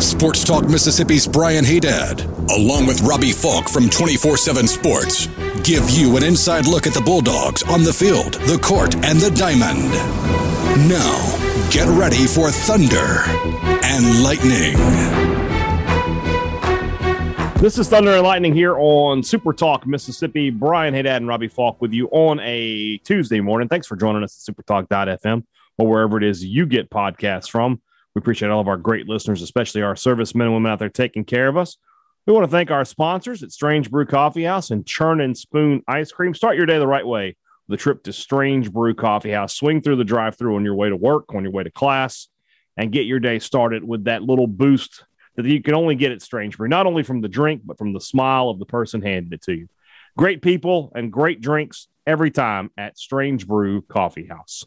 Sports Talk Mississippi's Brian Haydad, along with Robbie Faulk from 24 7 Sports, give you an inside look at the Bulldogs on the field, the court, and the diamond. Now, get ready for Thunder and Lightning. This is Thunder and Lightning here on Super Talk Mississippi. Brian Haydad and Robbie Faulk with you on a Tuesday morning. Thanks for joining us at supertalk.fm or wherever it is you get podcasts from. We appreciate all of our great listeners, especially our servicemen and women out there taking care of us. We want to thank our sponsors at Strange Brew Coffee House and Churn and Spoon Ice Cream. Start your day the right way with a trip to Strange Brew Coffee House. Swing through the drive through on your way to work, on your way to class, and get your day started with that little boost that you can only get at Strange Brew, not only from the drink, but from the smile of the person handing it to you. Great people and great drinks every time at Strange Brew Coffee House.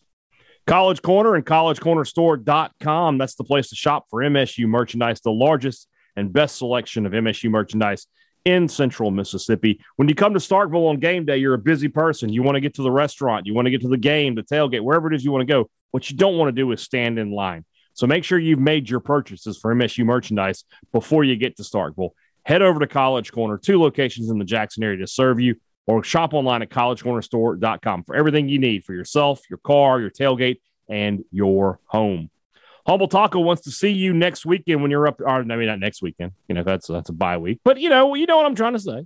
College Corner and collegecornerstore.com. That's the place to shop for MSU merchandise, the largest and best selection of MSU merchandise in central Mississippi. When you come to Starkville on game day, you're a busy person. You want to get to the restaurant, you want to get to the game, the tailgate, wherever it is you want to go. What you don't want to do is stand in line. So make sure you've made your purchases for MSU merchandise before you get to Starkville. Head over to College Corner, two locations in the Jackson area to serve you, or shop online at collegecornerstore.com for everything you need for yourself, your car, your tailgate, and your home. Humble Taco wants to see you next weekend when you're up. Or, I mean, not next weekend. You know, that's that's a bye week. But you know, you know what I'm trying to say.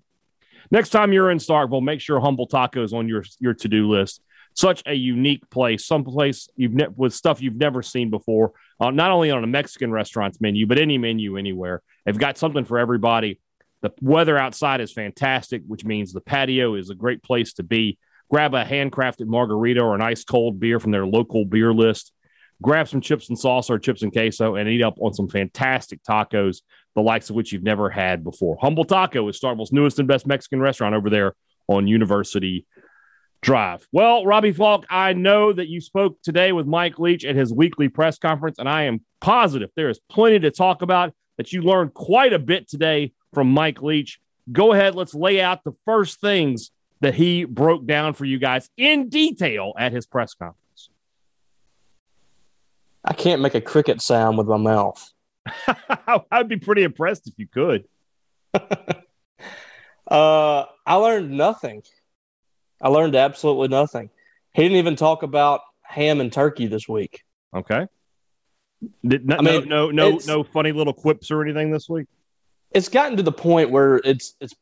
Next time you're in Starkville, make sure Humble Taco is on your your to do list. Such a unique place, someplace you've ne- with stuff you've never seen before. Uh, not only on a Mexican restaurant's menu, but any menu anywhere. They've got something for everybody. The weather outside is fantastic, which means the patio is a great place to be. Grab a handcrafted margarita or an ice cold beer from their local beer list grab some chips and salsa or chips and queso and eat up on some fantastic tacos, the likes of which you've never had before. Humble Taco is Starkville's newest and best Mexican restaurant over there on University Drive. Well, Robbie Faulk, I know that you spoke today with Mike Leach at his weekly press conference, and I am positive there is plenty to talk about, that you learned quite a bit today from Mike Leach. Go ahead, let's lay out the first things that he broke down for you guys in detail at his press conference. I can't make a cricket sound with my mouth. I'd be pretty impressed if you could. uh, I learned nothing. I learned absolutely nothing. He didn't even talk about ham and turkey this week. Okay. Did, no, I mean, no, no, no, no funny little quips or anything this week. It's gotten to the point where it's it's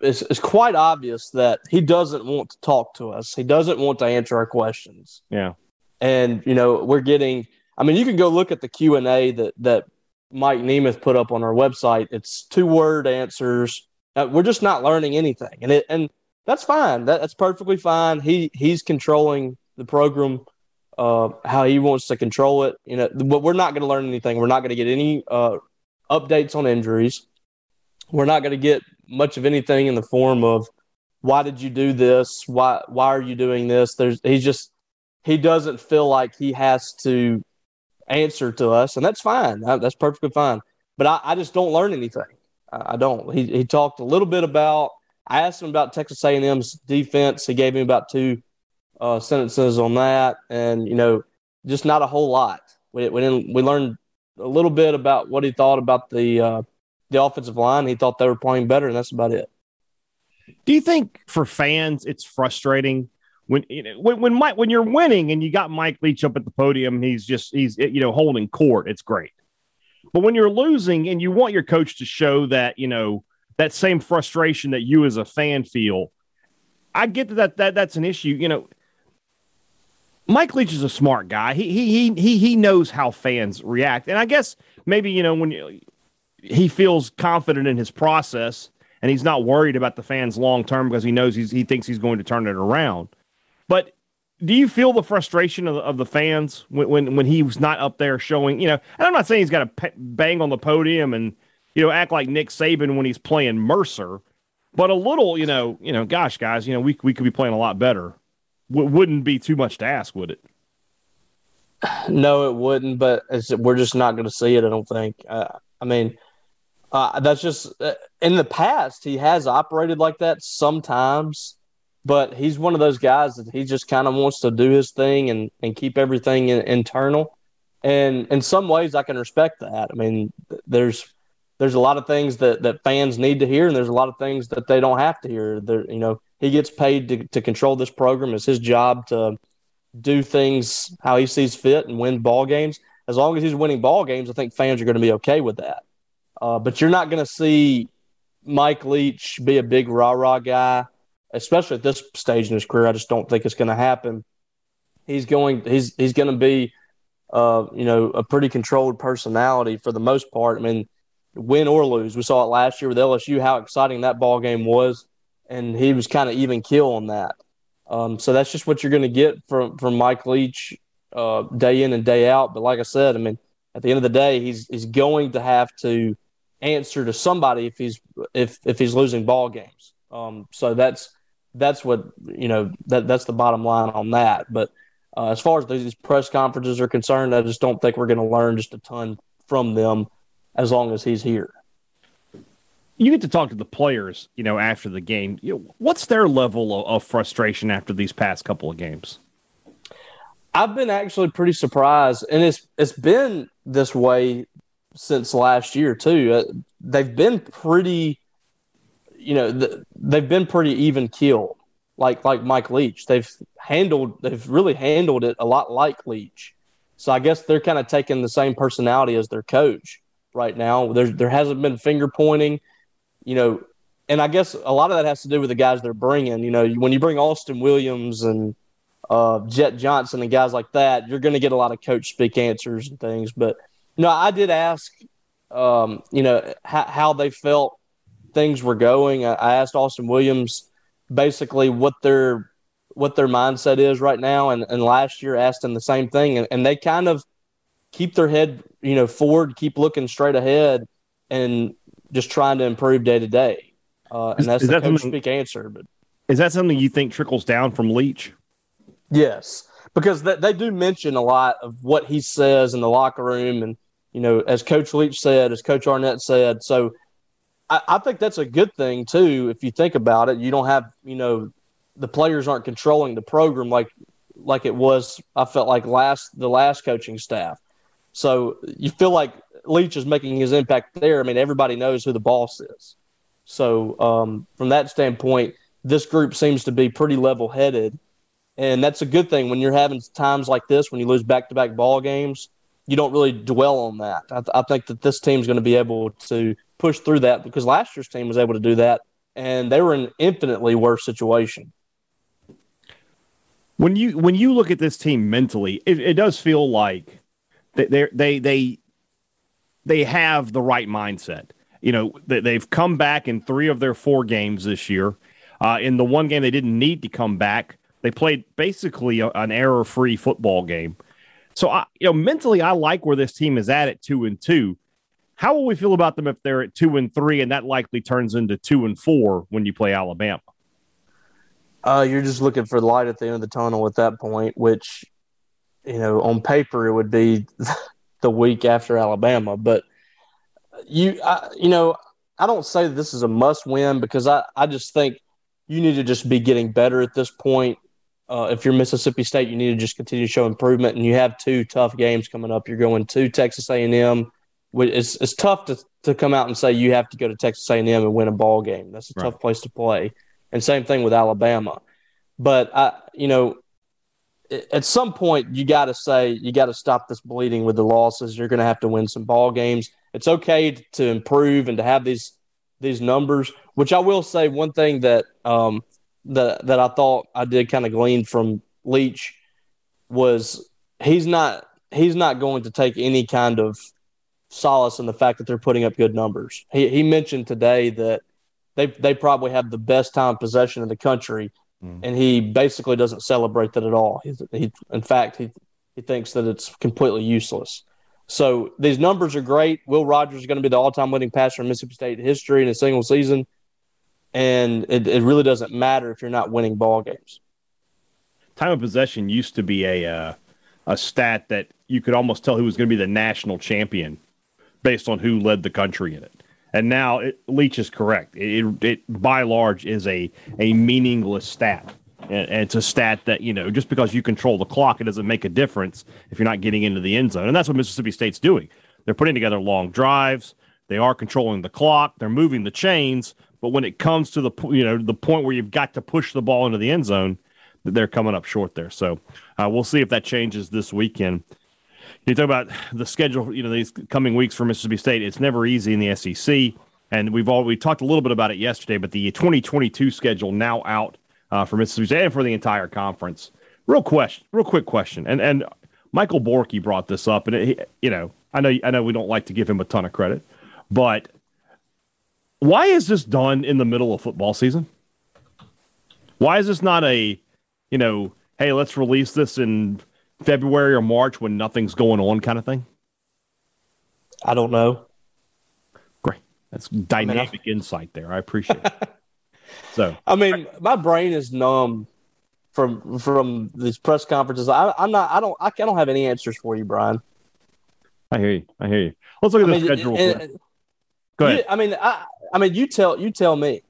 it's, it's quite obvious that he doesn't want to talk to us. He doesn't want to answer our questions. Yeah. And you know, we're getting I mean, you can go look at the Q and A that that Mike Nemeth put up on our website. It's two word answers. Uh, we're just not learning anything, and it and that's fine. That, that's perfectly fine. He he's controlling the program uh, how he wants to control it. You know, but we're not going to learn anything. We're not going to get any uh, updates on injuries. We're not going to get much of anything in the form of why did you do this? Why why are you doing this? There's he's just he doesn't feel like he has to answer to us, and that's fine. That's perfectly fine. But I, I just don't learn anything. I, I don't. He, he talked a little bit about. I asked him about Texas A&M's defense. He gave me about two uh, sentences on that, and you know, just not a whole lot. We we, didn't, we learned a little bit about what he thought about the uh, the offensive line. He thought they were playing better, and that's about it. Do you think for fans it's frustrating when when when Mike when you're winning and you got Mike Leach up at the podium, he's just he's you know holding court. It's great. But when you're losing and you want your coach to show that you know that same frustration that you as a fan feel, I get that that that's an issue. You know, Mike Leach is a smart guy. He he he he knows how fans react, and I guess maybe you know when you, he feels confident in his process and he's not worried about the fans long term because he knows he's, he thinks he's going to turn it around. But do you feel the frustration of the, of the fans when, when, when he was not up there showing? You know, and I'm not saying he's got to pe- bang on the podium and you know act like Nick Saban when he's playing Mercer, but a little, you know, you know, gosh, guys, you know, we we could be playing a lot better. W- wouldn't be too much to ask, would it? No, it wouldn't. But we're just not going to see it. I don't think. Uh, I mean, uh, that's just uh, in the past he has operated like that sometimes, but he's one of those guys that he just kind of wants to do his thing and and keep everything in, internal. And in some ways, I can respect that. I mean, there's there's a lot of things that, that fans need to hear, and there's a lot of things that they don't have to hear. There, you know, he gets paid to, to control this program. It's his job to do things how he sees fit and win ball games. As long as he's winning ball games, I think fans are going to be okay with that. Uh, but you're not going to see Mike Leach be a big rah rah guy, especially at this stage in his career. I just don't think it's going to happen. He's going. He's he's going to be, uh, you know, a pretty controlled personality for the most part. I mean, win or lose, we saw it last year with LSU how exciting that ball game was, and he was kind of even kill on that. Um, so that's just what you're going to get from from Mike Leach uh, day in and day out. But like I said, I mean, at the end of the day, he's he's going to have to answer to somebody if he's if if he's losing ball games. Um, so that's that's what you know that that's the bottom line on that. But uh, as far as these press conferences are concerned, I just don't think we're going to learn just a ton from them as long as he's here. You get to talk to the players, you know, after the game. You know, what's their level of, of frustration after these past couple of games? I've been actually pretty surprised, and it's it's been this way since last year too. Uh, they've been pretty, you know, the, they've been pretty even killed. Like like Mike Leach, they've handled they've really handled it a lot like Leach. So I guess they're kind of taking the same personality as their coach right now. There there hasn't been finger pointing, you know, and I guess a lot of that has to do with the guys they're bringing. You know, when you bring Austin Williams and uh, Jett Johnson and guys like that, you're going to get a lot of coach speak answers and things. But no, I did ask, um, you know, how, how, they felt things were going. I, I, asked Austin Williams basically what their what their mindset is right now, and, and last year asked him the same thing, and, and they kind of keep their head, you know, forward, keep looking straight ahead, and just trying to improve day to day. Uh, and that's is the that coach speak answer. But is that something you think trickles down from Leach? Yes, because they, they do mention a lot of what he says in the locker room, and you know, as Coach Leach said, as Coach Arnett said. So I, I think that's a good thing too. If you think about it, you don't have you know the players aren't controlling the program like like it was. I felt like last the last coaching staff. So you feel like Leach is making his impact there. I mean, everybody knows who the boss is. So um, from that standpoint, this group seems to be pretty level headed, and that's a good thing when you're having times like this when you lose back to back ball games you don't really dwell on that. I, th- I think that this team's going to be able to push through that because last year's team was able to do that, and they were in an infinitely worse situation. When you when you look at this team mentally, it, it does feel like they they they they have the right mindset. You know, they've come back in three of their four games this year. Uh, in the one game they didn't need to come back, they played basically a, an error-free football game. So I, you know, mentally, I like where this team is at at two and two. How will we feel about them if they're at two and three, and that likely turns into two and four when you play Alabama? Uh, you're just looking for light at the end of the tunnel at that point, which, you know, on paper it would be the week after Alabama. But you, I, you know, I don't say that this is a must win because I, I just think you need to just be getting better at this point uh, if you're Mississippi State, you need to just continue to show improvement. And you have two tough games coming up. You're going to Texas A&M. It's, it's tough to, to come out and say you have to go to Texas A&M and win a ball game. That's a right. tough place to play. And same thing with Alabama. But I, you know, at some point you got to say you got to stop this bleeding with the losses. You're going to have to win some ball games. It's okay to improve and to have these these numbers. Which I will say one thing that um, that that I thought I did kind of glean from Leach was he's not he's not going to take any kind of solace in the fact that they're putting up good numbers. He he mentioned today that they they probably have the best time possession in the country, and he basically doesn't celebrate that at all. He, he in fact he he thinks that it's completely useless. So these numbers are great. Will Rogers is going to be the all-time winning passer in Mississippi State history in a single season and it, it really doesn't matter if you're not winning ball games. time of possession used to be a uh, a stat that you could almost tell who was going to be the national champion based on who led the country in it. And now it, Leach is correct. It, it, it by large is a a meaningless stat. And, it's a stat that you know just because you control the clock, it doesn't make a difference if you're not getting into the end zone. And that's what Mississippi State's doing. They're putting together long drives. They are controlling the clock. They're moving the chains. But when it comes to the you know the point where you've got to push the ball into the end zone, they're coming up short there. So uh, we'll see if that changes this weekend. You talk about the schedule, you know, these coming weeks for Mississippi State. It's never easy in the SEC, and we've all we talked a little bit about it yesterday. But the 2022 schedule now out uh, for Mississippi State and for the entire conference. Real question, real quick question, and and Michael Borky brought this up, and it, you know, I know I know we don't like to give him a ton of credit, but why is this done in the middle of football season? Why is this not a, you know, hey, let's release this in February or March when nothing's going on kind of thing? I don't know. Great. That's dynamic I mean, insight there. I appreciate it. so, I mean, my brain is numb from from these press conferences. I, am not. I don't. I don't have any answers for you, Brian. I hear you. I hear you. Let's look at I the mean, schedule. And, Go ahead. You, I mean, I, I mean, you tell you tell me.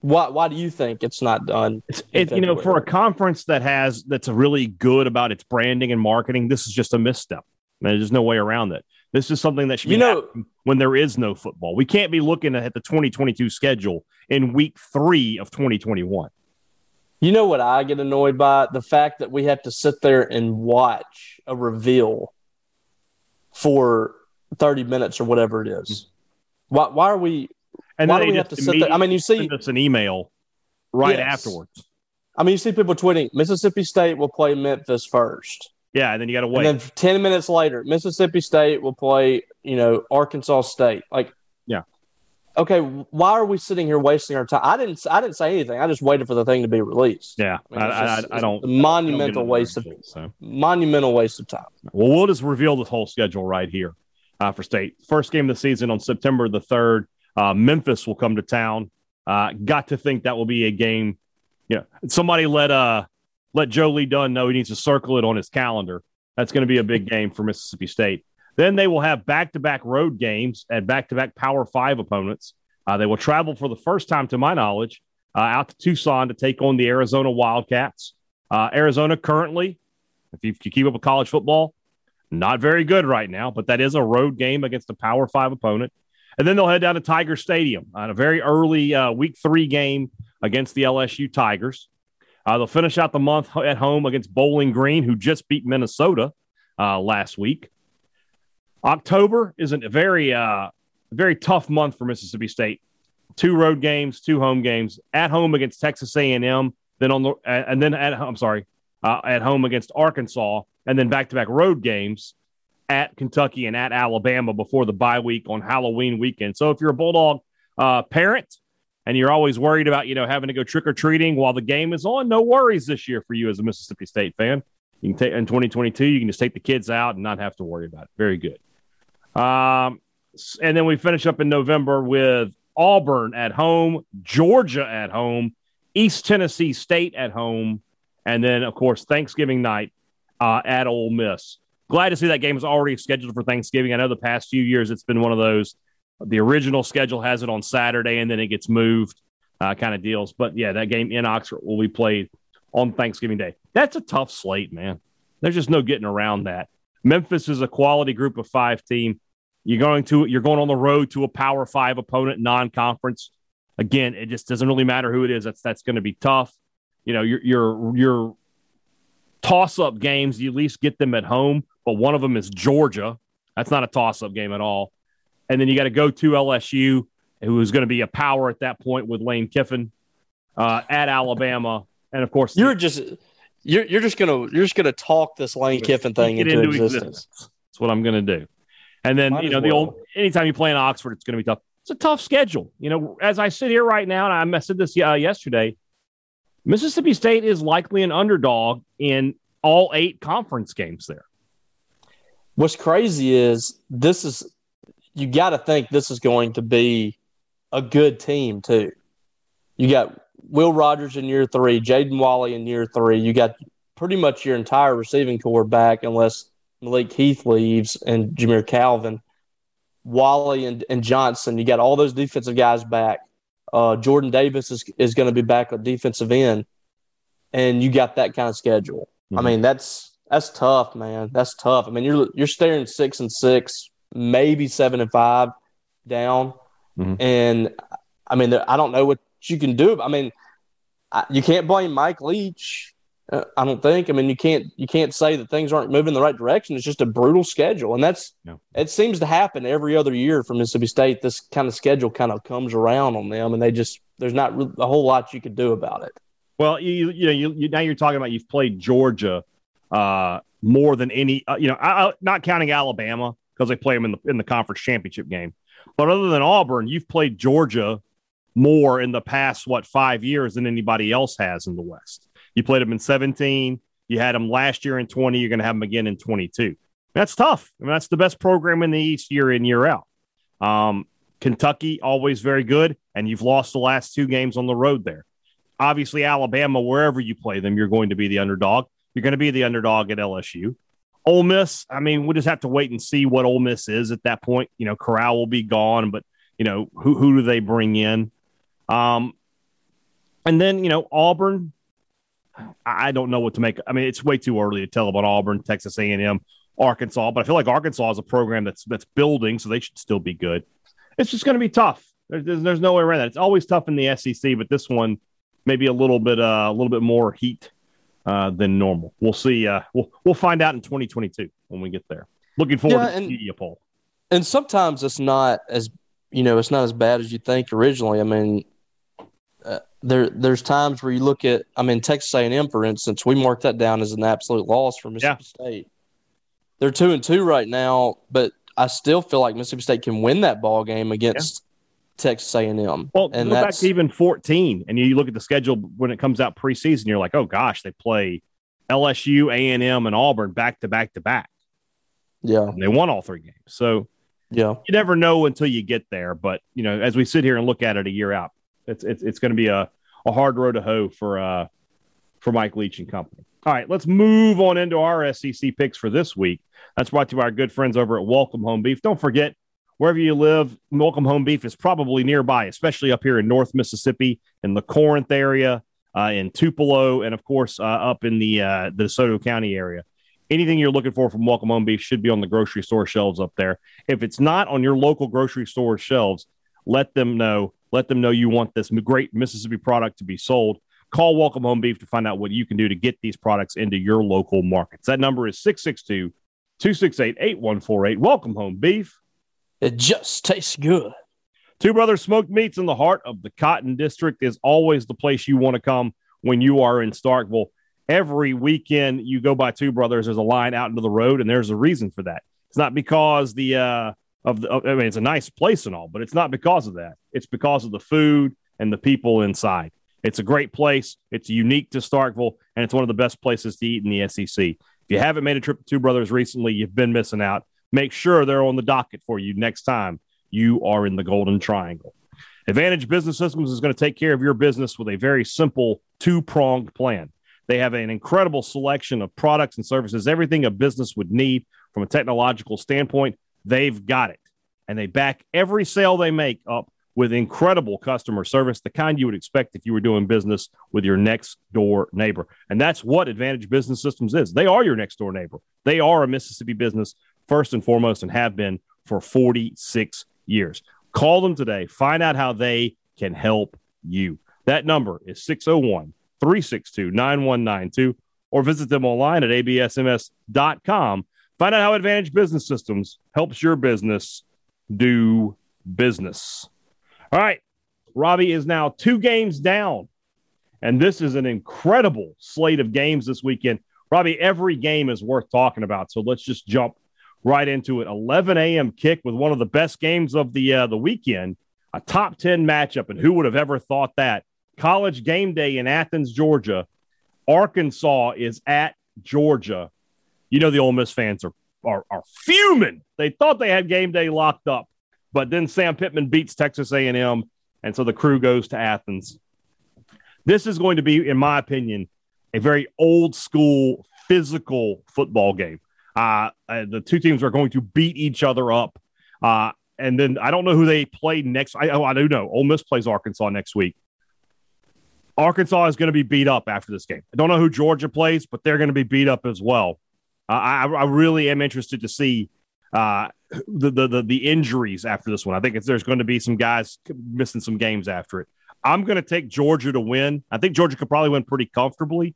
Why why do you think it's not done? It's, it, you know, for a conference that has that's really good about its branding and marketing, this is just a misstep. There's no way around it. This is something that should be you know when there is no football. We can't be looking at the 2022 schedule in week three of 2021. You know what I get annoyed by? The fact that we have to sit there and watch a reveal for 30 minutes or whatever it is. Mm-hmm. Why, why are we and Why do we have to sit there? I mean, you see, it's an email right yes. afterwards. I mean, you see people tweeting Mississippi State will play Memphis first. Yeah, and then you got to wait. And then ten minutes later, Mississippi State will play, you know, Arkansas State. Like, yeah, okay. Why are we sitting here wasting our time? I didn't. I didn't say anything. I just waited for the thing to be released. Yeah, I, mean, just, I, I don't. monumental don't waste of so. monumental waste of time. Well, we'll just reveal this whole schedule right here uh, for State. First game of the season on September the third. Uh, Memphis will come to town. Uh, got to think that will be a game. Yeah, somebody let uh let Joe Lee Dunn know he needs to circle it on his calendar. That's going to be a big game for Mississippi State. Then they will have back to back road games at back to back Power Five opponents. Uh, they will travel for the first time, to my knowledge, uh, out to Tucson to take on the Arizona Wildcats. Uh, Arizona currently, if you, if you keep up with college football, not very good right now, but that is a road game against a Power Five opponent. And then they'll head down to Tiger Stadium on a very early uh, week three game against the LSU Tigers. Uh, they'll finish out the month at home against Bowling Green, who just beat Minnesota uh, last week. October is a very, uh, very tough month for Mississippi State. Two road games, two home games. At home against Texas A&M, then on the and then at I'm sorry, uh, at home against Arkansas, and then back to back road games at Kentucky and at Alabama before the bye week on Halloween weekend. So if you're a Bulldog uh, parent and you're always worried about, you know, having to go trick or treating while the game is on, no worries this year for you as a Mississippi State fan. You can take in 2022, you can just take the kids out and not have to worry about it. Very good. Um, and then we finish up in November with Auburn at home, Georgia at home, East Tennessee State at home, and then of course Thanksgiving night uh, at Ole Miss glad to see that game is already scheduled for Thanksgiving. I know the past few years it's been one of those. The original schedule has it on Saturday and then it gets moved, uh, kind of deals. But yeah, that game in Oxford will be played on Thanksgiving Day. That's a tough slate, man. There's just no getting around that. Memphis is a quality group of five team. You're going to you're going on the road to a Power Five opponent, non-conference. Again, it just doesn't really matter who it is. That's that's going to be tough. You know, your your your toss up games. You at least get them at home but one of them is Georgia. That's not a toss up game at all. And then you got to go to LSU, who is going to be a power at that point with Lane Kiffin uh, at Alabama, and of course you're just you're you're just gonna you're just gonna talk this Lane Kiffin thing into, into existence. existence. That's what I'm going to do. And then Might you know well. the old anytime you play in Oxford, it's going to be tough. It's a tough schedule. You know, as I sit here right now, and I said this uh, yesterday, Mississippi State is likely an underdog in all eight conference games there what's crazy is this is you got to think this is going to be a good team too. You got Will Rogers in year three, Jaden Walley in year three. You got pretty much your entire receiving core back, unless Malik Heath leaves and Jamire Calvin. Walley and, and Johnson, you got all those defensive guys back. Uh, Jordan Davis is, is going to be back at defensive end, and you got that kind of schedule. Mm-hmm. I mean, that's that's tough, man. That's tough. I mean, you're you're staring six and six, maybe seven and five down, mm-hmm. and I mean, I don't know what you can do. I mean, you can't blame Mike Leach. Uh, I don't think. I mean, you can't you can't say that things aren't moving in the right direction. It's just a brutal schedule, and that's no. it seems to happen every other year for Mississippi State. This kind of schedule kind of comes around on them, and they just there's not a whole lot you could do about it. Well, you you know you, you now you're talking about you've played Georgia uh, more than any uh, you know I, not counting Alabama because they play them in the in the conference championship game, but other than Auburn, you've played Georgia more in the past what five years than anybody else has in the West. You played them in 17. You had them last year in 20. You're going to have them again in 22. That's tough. I mean, that's the best program in the East year in, year out. Um, Kentucky, always very good. And you've lost the last two games on the road there. Obviously, Alabama, wherever you play them, you're going to be the underdog. You're going to be the underdog at LSU. Ole Miss, I mean, we'll just have to wait and see what Ole Miss is at that point. You know, Corral will be gone, but, you know, who, who do they bring in? Um, and then, you know, Auburn, I don't know what to make. I mean, it's way too early to tell about Auburn, Texas A&M, Arkansas, but I feel like Arkansas is a program that's that's building, so they should still be good. It's just going to be tough. There's, there's no way around that. It's always tough in the SEC, but this one maybe a little bit uh, a little bit more heat uh, than normal. We'll see. Uh, we'll we'll find out in 2022 when we get there. Looking forward yeah, to the media poll. And sometimes it's not as you know, it's not as bad as you think originally. I mean, there there's times where you look at I mean Texas A&M for instance we mark that down as an absolute loss for Mississippi yeah. State. They're two and two right now, but I still feel like Mississippi State can win that ball game against. Texas A&M. Well, and go back to even 14, and you look at the schedule when it comes out preseason. You're like, oh gosh, they play LSU, A&M, and Auburn back to back to back. Yeah, and they won all three games. So yeah, you never know until you get there. But you know, as we sit here and look at it a year out, it's it's, it's going to be a, a hard road to hoe for uh for Mike Leach and company. All right, let's move on into our SEC picks for this week. That's brought to you by our good friends over at Welcome Home Beef. Don't forget, wherever you live, Welcome Home Beef is probably nearby, especially up here in North Mississippi, in the Corinth area, uh, in Tupelo, and of course uh, up in the uh, the DeSoto County area. Anything you're looking for from Welcome Home Beef should be on the grocery store shelves up there. If it's not on your local grocery store shelves, let them know let them know you want this great Mississippi product to be sold. Call Welcome Home Beef to find out what you can do to get these products into your local markets. That number is 662 268 8148. Welcome Home Beef. It just tastes good. Two Brothers Smoked Meats in the heart of the Cotton District is always the place you want to come when you are in Starkville. Every weekend you go by Two Brothers, there's a line out into the road, and there's a reason for that. It's not because the uh, of the. I mean, it's a nice place and all, but it's not because of that. It's because of the food and the people inside. It's a great place. It's unique to Starkville, and it's one of the best places to eat in the SEC. If you haven't made a trip to Two Brothers recently, you've been missing out. Make sure they're on the docket for you next time you are in the Golden Triangle. Advantage Business Systems is going to take care of your business with a very simple two pronged plan. They have an incredible selection of products and services, everything a business would need from a technological standpoint They've got it. And they back every sale they make up with incredible customer service, the kind you would expect if you were doing business with your next door neighbor. And that's what Advantage Business Systems is. They are your next door neighbor. They are a Mississippi business first and foremost and have been for 46 years. Call them today. Find out how they can help you. That number is 601 362 9192 or visit them online at absms.com Find out how Advantage Business Systems helps your business do business. All right. Robbie is now two games down. And this is an incredible slate of games this weekend. Robbie, every game is worth talking about. So let's just jump right into it. 11 a.m. kick with one of the best games of the uh, the weekend, a top 10 matchup. And who would have ever thought that? College game day in Athens, Georgia. Arkansas is at Georgia you know the Ole Miss fans are are, are fuming. They thought they had game day locked up, but then Sam Pittman beats Texas A&M, and so the crew goes to Athens. This is going to be, in my opinion, a very old school physical football game. Uh, uh, the two teams are going to beat each other up. Uh, and then I don't know who they play next. I, oh, I do know. Ole Miss plays Arkansas next week. Arkansas is going to be beat up after this game. I don't know who Georgia plays, but they're going to be beat up as well. Uh, I, I really am interested to see uh, the, the, the the injuries after this one. I think there's going to be some guys missing some games after it. I'm going to take Georgia to win. I think Georgia could probably win pretty comfortably,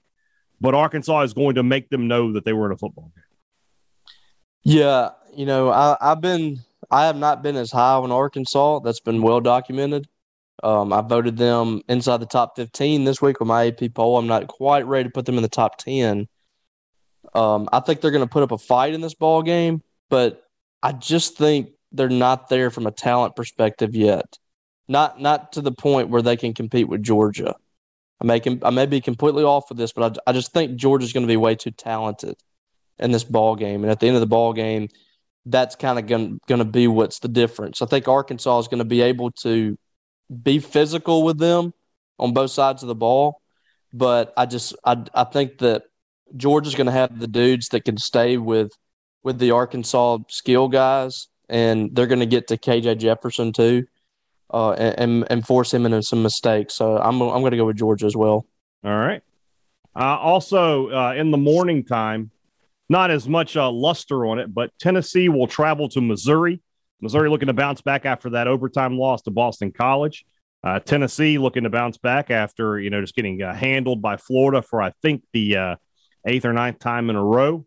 but Arkansas is going to make them know that they were in a football game. Yeah, you know, I, I've been I have not been as high on Arkansas. That's been well documented. Um, I voted them inside the top 15 this week with my AP poll. I'm not quite ready to put them in the top 10. Um, I think they're going to put up a fight in this ball game, but I just think they're not there from a talent perspective yet. Not not to the point where they can compete with Georgia. I may I may be completely off with this, but I, I just think Georgia's going to be way too talented in this ball game. And at the end of the ball game, that's kind of going to be what's the difference. I think Arkansas is going to be able to be physical with them on both sides of the ball, but I just I I think that Georgia's going to have the dudes that can stay with with the Arkansas skill guys, and they're going to get to KJ Jefferson too, uh, and and force him into some mistakes. So I'm I'm going to go with Georgia as well. All right. Uh, also, uh, in the morning time, not as much uh, luster on it, but Tennessee will travel to Missouri. Missouri looking to bounce back after that overtime loss to Boston College. Uh, Tennessee looking to bounce back after you know just getting uh, handled by Florida for I think the uh, eighth or ninth time in a row.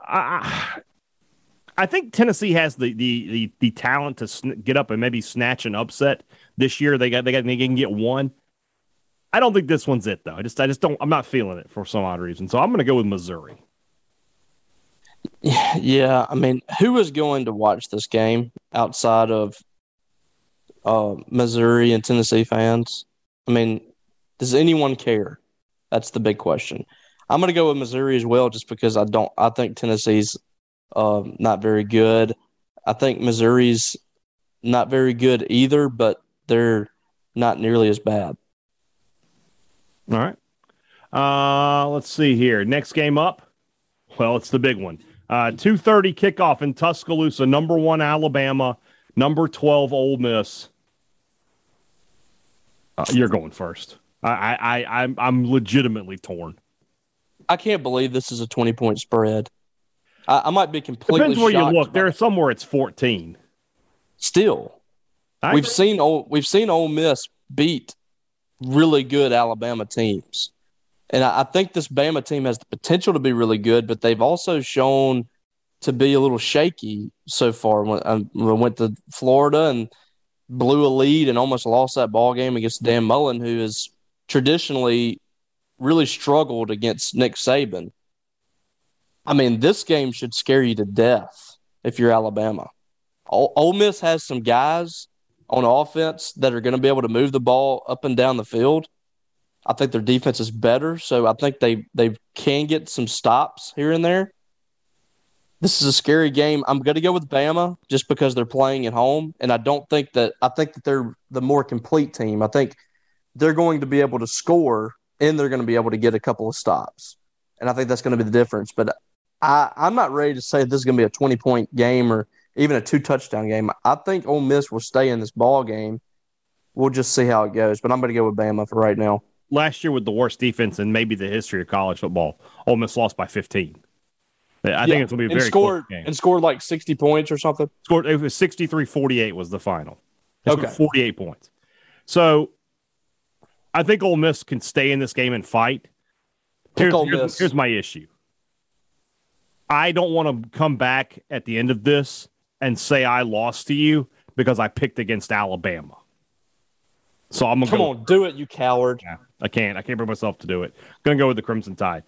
I, I think Tennessee has the the the, the talent to sn- get up and maybe snatch an upset this year. They got they got they can get one. I don't think this one's it though. I just I just don't I'm not feeling it for some odd reason. So I'm going to go with Missouri. Yeah, I mean, who is going to watch this game outside of uh, Missouri and Tennessee fans? I mean, does anyone care? That's the big question. I'm going to go with Missouri as well, just because I don't. I think Tennessee's uh, not very good. I think Missouri's not very good either, but they're not nearly as bad. All right. Uh, let's see here. Next game up. Well, it's the big one. Uh, 2.30 kickoff in Tuscaloosa, number one Alabama, number 12 Ole Miss. Uh, you're going first. I, I, I, I'm legitimately torn. I can't believe this is a 20 point spread. I, I might be completely Depends where you look. There's somewhere it's 14. Still, I we've agree. seen old, we've seen Ole Miss beat really good Alabama teams. And I, think this Bama team has the potential to be really good, but they've also shown to be a little shaky so far. When uh, I went to Florida and blew a lead and almost lost that ball game against Dan Mullen, who has traditionally really struggled against Nick Saban. I mean, this game should scare you to death if you're Alabama. Ole Miss has some guys on offense that are going to be able to move the ball up and down the field. I think their defense is better, so I think they they can get some stops here and there. This is a scary game. I'm going to go with Bama just because they're playing at home, and I don't think that I think that they're the more complete team. I think they're going to be able to score and they're going to be able to get a couple of stops, and I think that's going to be the difference. But I, I'm not ready to say this is going to be a 20 point game or even a two touchdown game. I think Ole Miss will stay in this ball game. We'll just see how it goes. But I'm going to go with Bama for right now last year with the worst defense in maybe the history of college football. Ole Miss lost by 15. I yeah. think it's going to be a very scored, game. And scored like 60 points or something? Scored it was 63-48 was the final. okay. 48 points. So I think Ole Miss can stay in this game and fight. Here's, here's, here's my issue. I don't want to come back at the end of this and say I lost to you because I picked against Alabama. So I'm gonna come go on, do it, you coward. Yeah, I can't. I can't bring myself to do it. I'm gonna go with the Crimson Tide.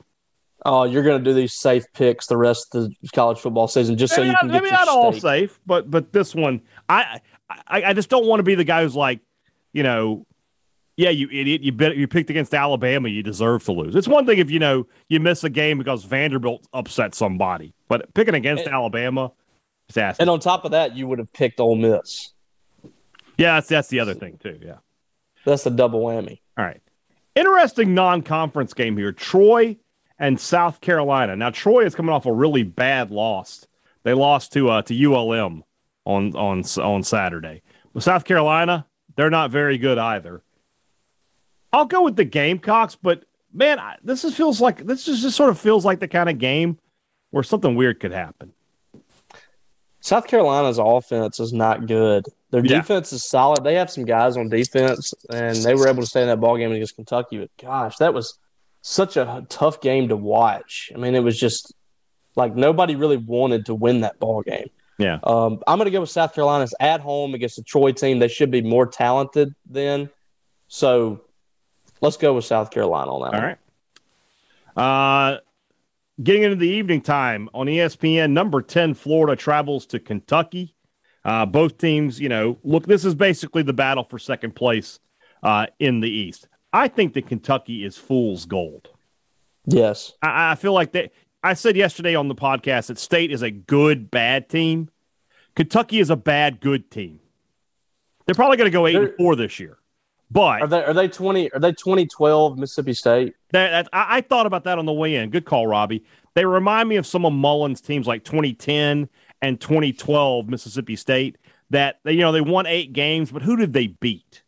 Oh, you're gonna do these safe picks the rest of the college football season just maybe so you can not, get maybe not all safe, but but this one, I I, I just don't want to be the guy who's like, you know, yeah, you idiot, you bet you picked against Alabama, you deserve to lose. It's one thing if you know you miss a game because Vanderbilt upset somebody, but picking against and, Alabama, it's ass. And on top of that, you would have picked Ole Miss. Yeah, that's that's the other thing too. Yeah. That's a double whammy. All right. Interesting non-conference game here. Troy and South Carolina. Now Troy is coming off a really bad loss. They lost to uh, to ULM on on on Saturday. But South Carolina, they're not very good either. I'll go with the Gamecocks, but man, this is, feels like this just, just sort of feels like the kind of game where something weird could happen. South Carolina's offense is not good. Their Yeah. defense is solid. They have some guys on defense, and they were able to stay in that ball game against Kentucky. But gosh, that was such a tough game to watch. I mean, it was just like nobody really wanted to win that ball game. Yeah. Um, I'm going to go with South Carolina's at home against the Troy team. They should be more talented then. So let's go with South Carolina on that. All one. right. Uh, getting into the evening time on ESPN, number 10, Florida travels to Kentucky. Uh, both teams, you know, look, this is basically the battle for second place uh, in the East. I think that Kentucky is fool's gold. Yes. I, I feel like that. I said yesterday on the podcast that State is a good, bad team. Kentucky is a bad, good team. They're probably going to go 8 and They're- 4 this year. But Are they are they twenty are they twenty twelve Mississippi State? That, that I, I thought about that on the way in. Good call, Robbie. They remind me of some of Mullen's teams like 2010 and 2012 Mississippi State. That they, you know they won eight games, but who did they beat?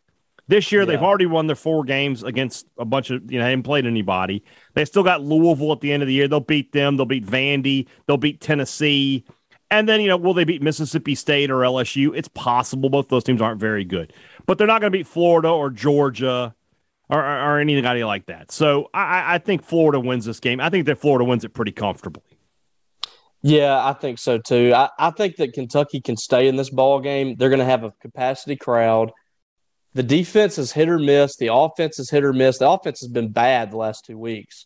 This year they've already won their four games against a bunch of you know they haven't played anybody. They still got Louisville at the end of the year. They'll beat them. They'll beat Vandy. They'll beat Tennessee. And then, you know, will they beat Mississippi State or LSU? It's possible. Both those teams aren't very good. But they're not going to beat Florida or Georgia or, or, or anybody like that. So I- I think Florida wins this game. I think that Florida wins it pretty comfortably. Yeah, I think so too. I, I think that Kentucky can stay in this ball game. They're going to have a capacity crowd. The defense is hit or miss. The offense is hit or miss. The offense has been bad the last two weeks,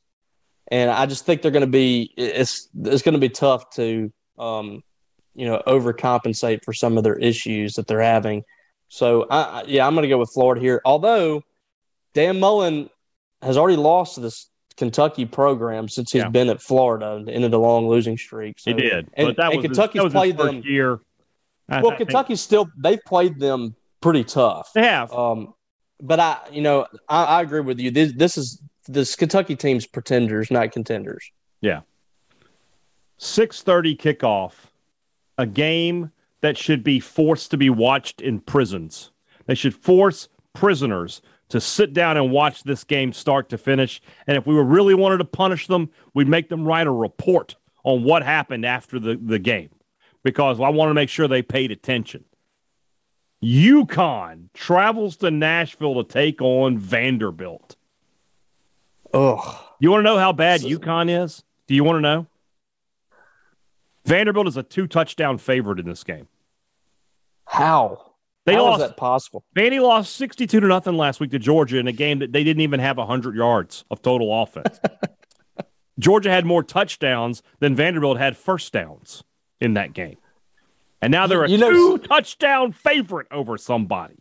and I just think they're going to be. It's it's going to be tough to, um, you know, overcompensate for some of their issues that they're having. So, I, yeah, I'm going to go with Florida here. Although Dan Mullen has already lost to this Kentucky program since he's Yeah. been at Florida and ended a long losing streak. So, He did. and, but that was his- Kentucky's that was his played them. year. I- Well, I Kentucky's still they've played them pretty tough. They have. Um, but I, you know, I, I agree with you. This, this is this Kentucky team's pretenders, not contenders. Yeah. 6:30 kickoff, a game that should be forced to be watched in prisons. They should force prisoners to sit down and watch this game start to finish. And if we were really wanted to punish them, we'd make them write a report on what happened after the, the game because I want to make sure they paid attention. UConn travels to Nashville to take on Vanderbilt. Ugh. You want to know how bad UConn is? Do you want to know? Vanderbilt is a two touchdown favorite in this game. How? They How is lost. that possible? Vandy lost sixty-two to nothing last week to Georgia in a game that they didn't even have hundred yards of total offense. Georgia had more touchdowns than Vanderbilt had first downs in that game, and now they're a You know- two touchdown favorite over somebody.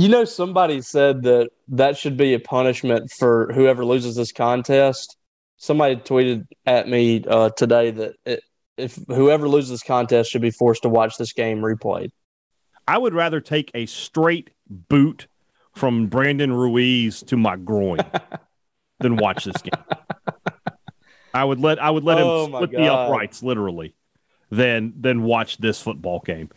You know, somebody said that that should be a punishment for whoever loses this contest. Somebody tweeted at me uh, today that it, if whoever loses this contest should be forced to watch this game replayed. I would rather take a straight boot from Brandon Ruiz to my groin than watch this game. I would let I would let Oh, him split the uprights literally than than watch this football game.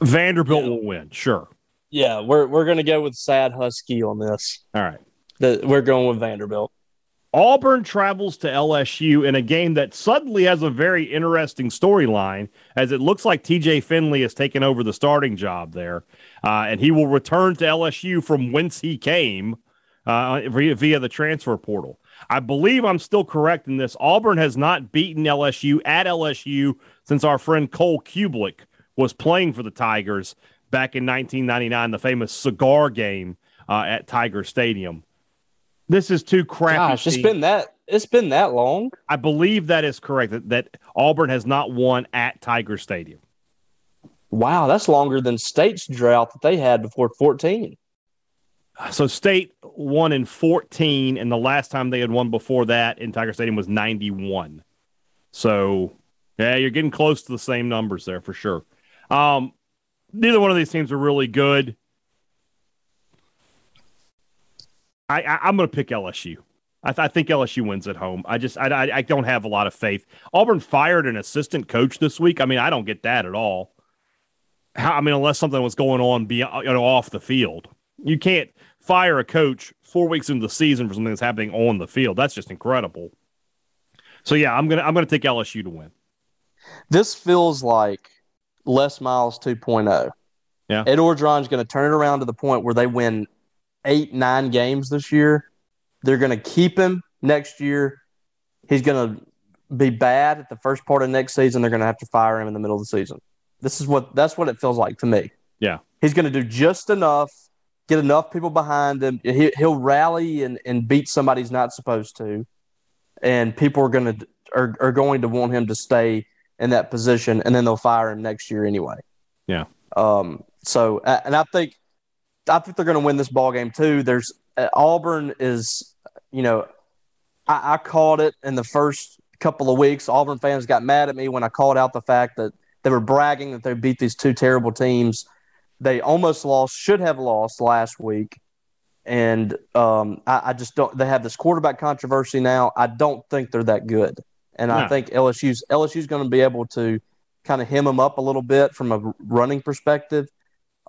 Vanderbilt Yeah. will win, sure. Yeah, we're we're gonna go with Sad Husky on this. All right. The, we're going with Vanderbilt. Auburn travels to LSU in a game that suddenly has a very interesting storyline, as it looks like TJ Finley has taken over the starting job there, uh, and he will return to LSU from whence he came uh, via, via the transfer portal. I believe I'm still correct in this. Auburn has not beaten LSU at LSU since our friend Cole Cubelic was playing for the Tigers back in 1999, the famous cigar game uh, at Tiger Stadium. This is too crappy. Gosh, it's been that it's been that long. I believe that is correct. That, that Auburn has not won at Tiger Stadium. Wow, that's longer than State's drought that they had before 14. So State won in 14, and the last time they had won before that in Tiger Stadium was 91. So, yeah, you're getting close to the same numbers there for sure. Um, neither one of these teams are really good. I, I am going to pick LSU. I, th- I, think LSU wins at home. I just I, I, I don't have a lot of faith. Auburn fired an assistant coach this week. I mean, I don't get that at all. How, I mean, unless something was going on beyond, you know, off the field, you can't fire a coach four weeks into the season for something that's happening on the field. That's just incredible. So yeah, I'm gonna I'm gonna take LSU to win. This feels like Les Miles 2.0. Yeah, Ed Orgeron's going to turn it around to the point where they win eight nine games this year. They're going to keep him next year. He's going to be bad at the first part of next season. They're going to have to fire him in the middle of the season. This is what that's what it feels like to me. Yeah, he's going to do just enough, get enough people behind him. He, will rally and, and beat somebody he's not supposed to, and people are going to are, are going to want him to stay in that position, and then they'll fire him next year anyway. Yeah. Um. So, and I think I think they're going to win this ball game too. There's uh, Auburn is, you know, I, I called it in the first couple of weeks. Auburn fans got mad at me when I called out the fact that they were bragging that they beat these two terrible teams. They almost lost, should have lost last week. And um, I, I, just don't. They have this quarterback controversy now. I don't think they're that good, and no. I think LSU's LSU's going to be able to kind of hem them up a little bit from a running perspective.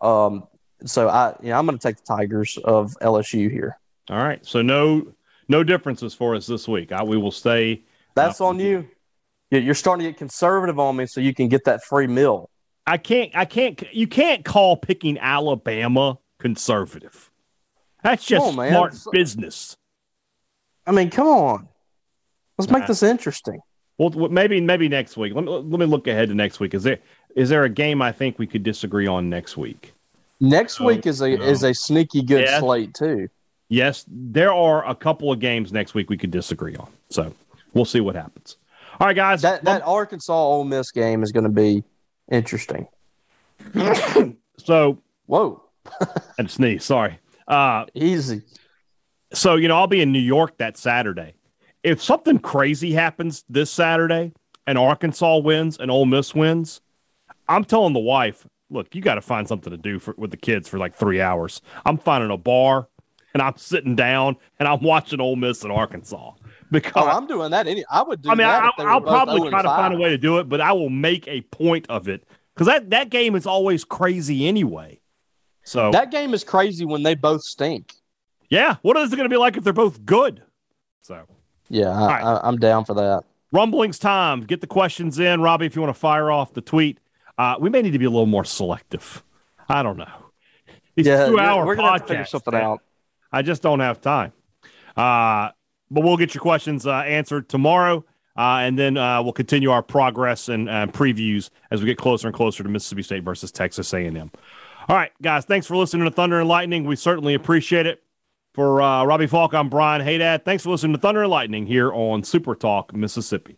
Um, so I, you know, I'm going to take the Tigers of LSU here. All right. So no, no differences for us this week. I, we will stay. That's uh, on you. You're starting to get conservative on me, so you can get that free meal. I can't. I can't. You can't call picking Alabama conservative. That's just on, smart That's, business. I mean, come on. Let's make this interesting. Well, maybe maybe next week. Let me, let me look ahead to next week. Is there is there a game I think we could disagree on next week? Next oh, week is a no. is a sneaky good yeah. slate too. Yes, there are a couple of games next week we could disagree on. So we'll see what happens. All right, guys. That that Arkansas Ole Miss game is going to be interesting. so whoa, and sneeze. Sorry. Uh, Easy. So you know I'll be in New York that Saturday. If something crazy happens this Saturday and Arkansas wins and Ole Miss wins, I'm telling the wife look, you got to find something to do for, with the kids for like three hours. I'm finding a bar and I'm sitting down and I'm watching Ole Miss and Arkansas. Because oh, I'm doing that. Any, I would do. I mean, I, will probably try to find a way to do it, but I will make a point of it because that that game is always crazy anyway. So that game is crazy when they both stink. Yeah, what is it going to be like if they're both good? So yeah, I, right. I, I'm down for that. Rumblings time. Get the questions in, Robbie. If you want to fire off the tweet, uh, we may need to be a little more selective. I don't know. These yeah, two-hour we're, gonna figure something man, out. I just don't have time. Uh, but we'll get your questions uh, answered tomorrow, uh, and then uh, we'll continue our progress and previews as we get closer and closer to Mississippi State versus Texas A&M. All right, guys, thanks for listening to Thunder and Lightning. We certainly appreciate it. For uh, Robbie Faulk, I'm Brian Haydad. Thanks for listening to Thunder and Lightning here on Super Talk Mississippi.